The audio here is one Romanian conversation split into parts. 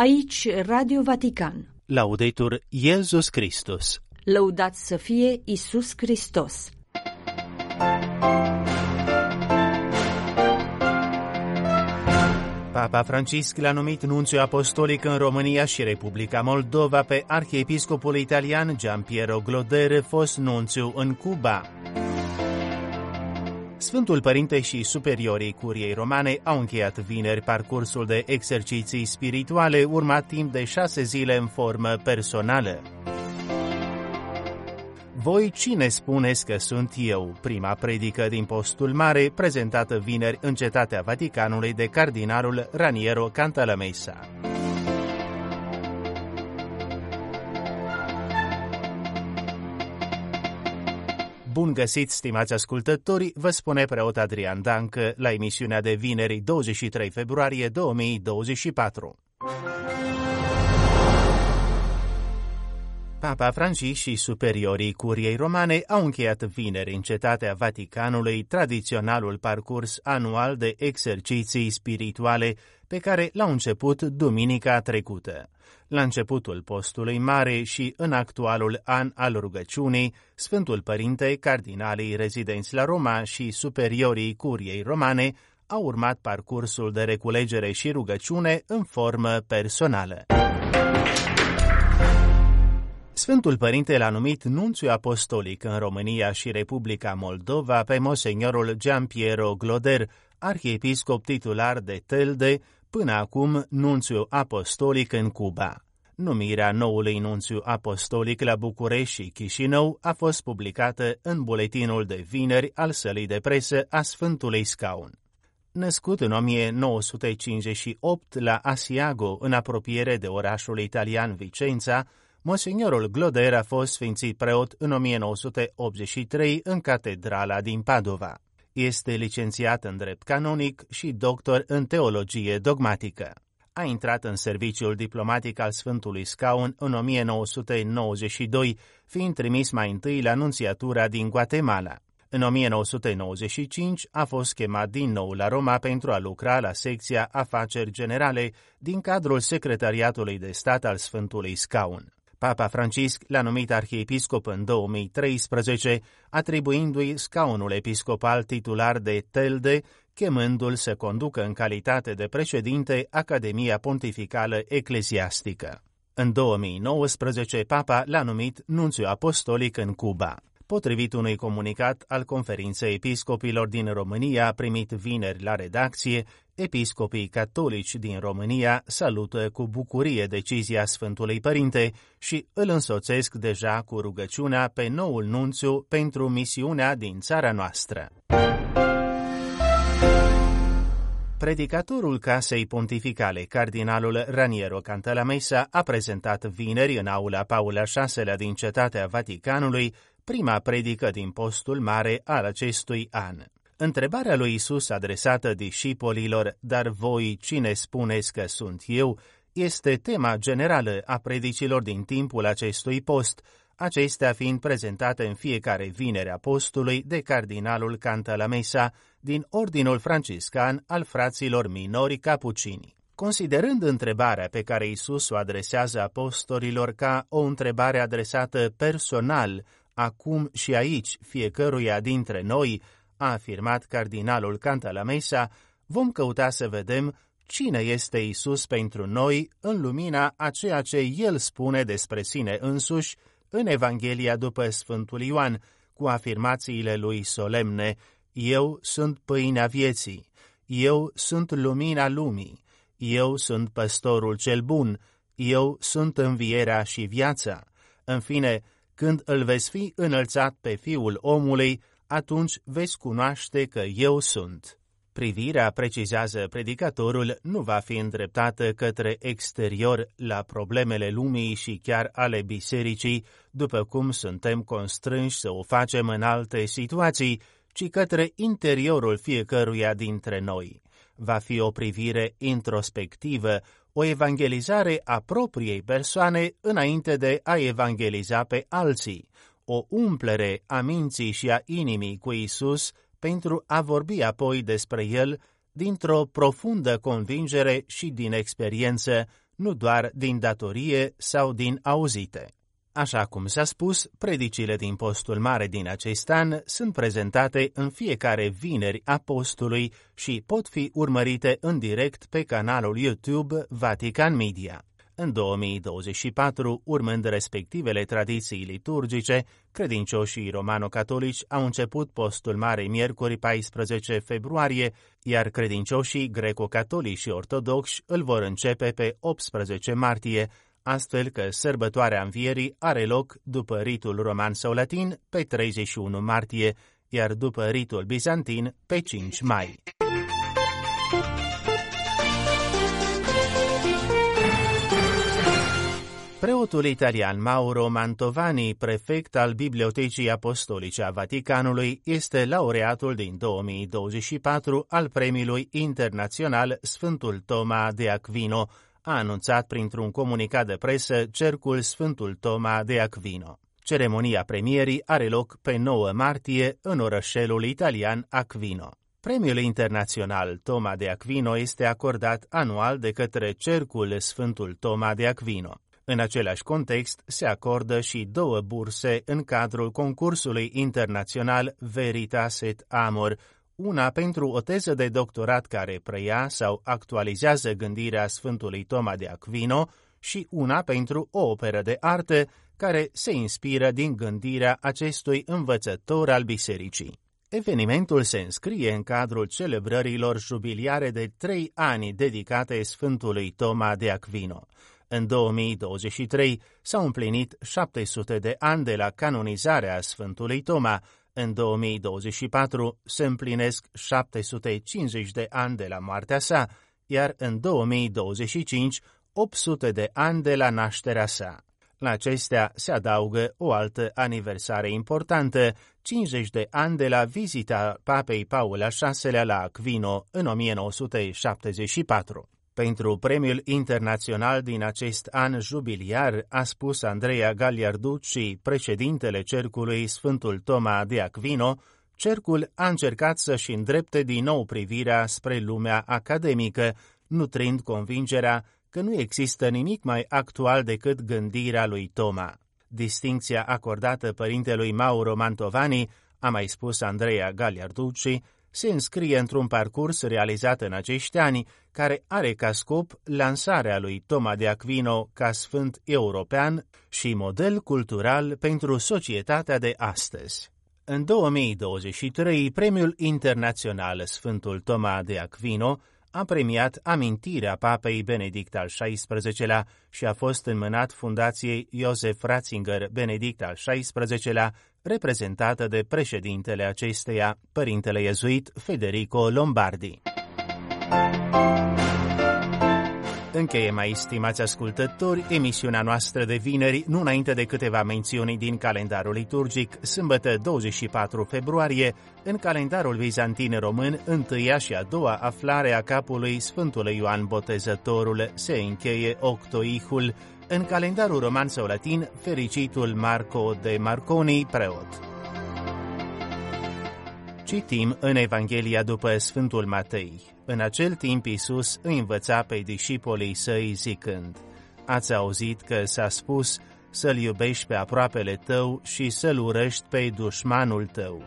Aici Radio Vatican. Laudetur Iesus Christus. Lăudat să fie Isus Hristos. Papa Francisc l-a numit nunțiu apostolic în România și Republica Moldova pe arhiepiscopul italian Giampiero Glodere, fost nunțiu în Cuba. Sfântul Părinte și superiorii Curiei Romane au încheiat vineri parcursul de exerciții spirituale urmat timp de șase zile în formă personală. Voi cine spuneți că sunt eu? Prima predică din postul mare, prezentată vineri în cetatea Vaticanului de cardinalul Raniero Cantalamessa. Bun găsit, stimați ascultători, vă spune preot Adrian Dancă la emisiunea de vineri 23 februarie 2024. Papa Francis și superiorii Curiei Romane au încheiat vineri în cetatea Vaticanului tradiționalul parcurs anual de exerciții spirituale pe care l-au început duminica trecută. La începutul postului mare și în actualul an al rugăciunii, Sfântul Părinte, cardinalii rezidenți la Roma și superiorii Curiei Romane au urmat parcursul de reculegere și rugăciune în formă personală. Sfântul Părinte l-a numit nunțiu apostolic în România și Republica Moldova pe Monseniorul Giampiero Gloder, arhiepiscop titular de Telde, până acum nunțiu apostolic în Cuba. Numirea noului nunțiu apostolic la București și Chișinău a fost publicată în buletinul de vineri al sălii de presă a Sfântului Scaun. Născut în 1958 la Asiago, în apropiere de orașul italian Vicența, Monsignorul Gloder a fost sfințit preot în 1983 în catedrala din Padova. Este licențiat în drept canonic și doctor în teologie dogmatică. A intrat în serviciul diplomatic al Sfântului Scaun în 1992, fiind trimis mai întâi la nunțiatura din Guatemala. În 1995 a fost chemat din nou la Roma pentru a lucra la secția Afaceri Generale din cadrul Secretariatului de Stat al Sfântului Scaun. Papa Francisc l-a numit arhiepiscop în 2013, atribuindu-i scaunul episcopal titular de Telde, chemându-l să conducă în calitate de președinte Academia Pontificală Ecleziastică. În 2019, Papa l-a numit nunțiu apostolic în Cuba. Potrivit unui comunicat al conferinței episcopilor din România primit vineri la redacție, episcopii catolici din România salută cu bucurie decizia Sfântului Părinte și îl însoțesc deja cu rugăciunea pe noul nunțiu pentru misiunea din țara noastră. Predicatorul Casei Pontificale, cardinalul Raniero Cantalamessa, a prezentat vineri în aula Paula VI din Cetatea Vaticanului prima predică din postul mare al acestui an. Întrebarea lui Isus adresată discipolilor, dar voi cine spuneți că sunt eu, este tema generală a predicilor din timpul acestui post, acestea fiind prezentate în fiecare vinere a postului de cardinalul Cantalamessa din Ordinul Franciscan al fraților minori capucini. Considerând întrebarea pe care Isus o adresează apostolilor ca o întrebare adresată personal, acum și aici fiecăruia dintre noi, a afirmat cardinalul Cantalamessa, vom căuta să vedem cine este Isus pentru noi în lumina a ceea ce El spune despre sine însuși în Evanghelia după Sfântul Ioan, cu afirmațiile lui solemne, Eu sunt pâinea vieții, Eu sunt lumina lumii, Eu sunt păstorul cel bun, Eu sunt învierea și viața. În fine, când îl veți fi înălțat pe Fiul omului, atunci veți cunoaște că eu sunt. Privirea, precizează predicatorul, nu va fi îndreptată către exterior la problemele lumii și chiar ale bisericii, după cum suntem constrânși să o facem în alte situații, ci către interiorul fiecăruia dintre noi. Va fi o privire introspectivă, o evangelizare a propriei persoane înainte de a evangeliza pe alții, o umplere a minții și a inimii cu Isus pentru a vorbi apoi despre El dintr-o profundă convingere și din experiență, nu doar din datorie sau din auzite. Așa cum s-a spus, predicile din postul mare din acest an sunt prezentate în fiecare vineri a postului și pot fi urmărite în direct pe canalul YouTube Vatican Media. În 2024, urmând respectivele tradiții liturgice, credincioșii romano-catolici au început postul mare miercuri 14 februarie, iar credincioșii greco-catolici și ortodoxi îl vor începe pe 18 martie, astfel că sărbătoarea învierii are loc după ritul roman sau latin pe 31 martie, iar după ritul bizantin pe 5 mai. Preotul italian Mauro Mantovani, prefect al Bibliotecii Apostolice a Vaticanului, este laureatul din 2024 al premiului internațional Sfântul Toma de Aquino, a anunțat printr-un comunicat de presă Cercul Sfântul Toma de Aquino. Ceremonia premierii are loc pe 9 martie în orășelul italian Aquino. Premiul internațional Toma de Aquino este acordat anual de către Cercul Sfântul Toma de Aquino. În același context, se acordă și două burse în cadrul concursului internațional Veritas et Amor, una pentru o teză de doctorat care preia sau actualizează gândirea Sfântului Toma de Aquino și una pentru o operă de artă care se inspiră din gândirea acestui învățător al bisericii. Evenimentul se înscrie în cadrul celebrărilor jubiliare de trei ani dedicate Sfântului Toma de Aquino. În 2023 s-au împlinit 700 de ani de la canonizarea Sfântului Toma, în 2024 se împlinesc 750 de ani de la moartea sa, iar în 2025 800 de ani de la nașterea sa. La acestea se adaugă o altă aniversare importantă, 50 de ani de la vizita papei Paul al VI-lea la Aquino în 1974. Pentru premiul internațional din acest an jubiliar, a spus Andrea Gagliarducci, președintele Cercului Sfântul Toma de Aquino, Cercul a încercat să-și îndrepte din nou privirea spre lumea academică, nutrind convingerea că nu există nimic mai actual decât gândirea lui Toma. Distincția acordată părintelui Mauro Mantovani, a mai spus Andrea Gagliarducci, se înscrie într-un parcurs realizat în acești ani, care are ca scop lansarea lui Toma de Aquino ca sfânt european și model cultural pentru societatea de astăzi. În 2023, Premiul Internațional Sfântul Toma de Aquino a premiat amintirea papei Benedict al XVI-lea și a fost înmânat Fundației Josef Ratzinger Benedict al XVI-lea, reprezentată de președintele acesteia, părintele iezuit Federico Lombardi. Încheie mai stimați ascultători emisiunea noastră de vineri, nu înainte de câteva mențiuni din calendarul liturgic, sâmbătă 24 februarie, în calendarul bizantin român, întâia și a doua aflare a capului Sfântului Ioan Botezătorul se încheie octoihul, în calendarul roman sau latin, fericitul Marco de Marconi, preot. Citim în Evanghelia după Sfântul Matei. În acel timp Iisus îi învăța pe discipolii săi zicând, Ați auzit că s-a spus să-L iubești pe aproapele tău și să-L urăști pe dușmanul tău.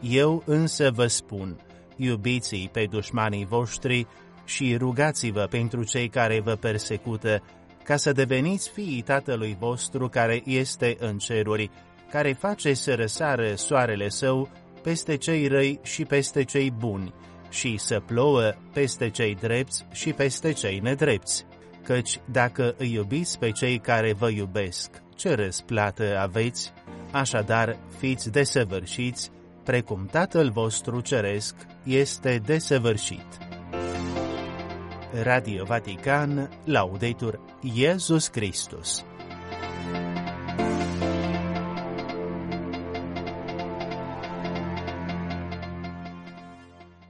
Eu însă vă spun, iubiți-i pe dușmanii voștri și rugați-vă pentru cei care vă persecută, ca să deveniți fiii Tatălui vostru care este în ceruri, care face să răsară soarele său peste cei răi și peste cei buni, și să plouă peste cei drepți și peste cei nedrepți. Căci dacă îi iubiți pe cei care vă iubesc, ce răsplată aveți? Așadar, fiți desăvârșiți, precum Tatăl vostru ceresc este desăvârșit. Radio Vatican, Laudetur Iesus Christus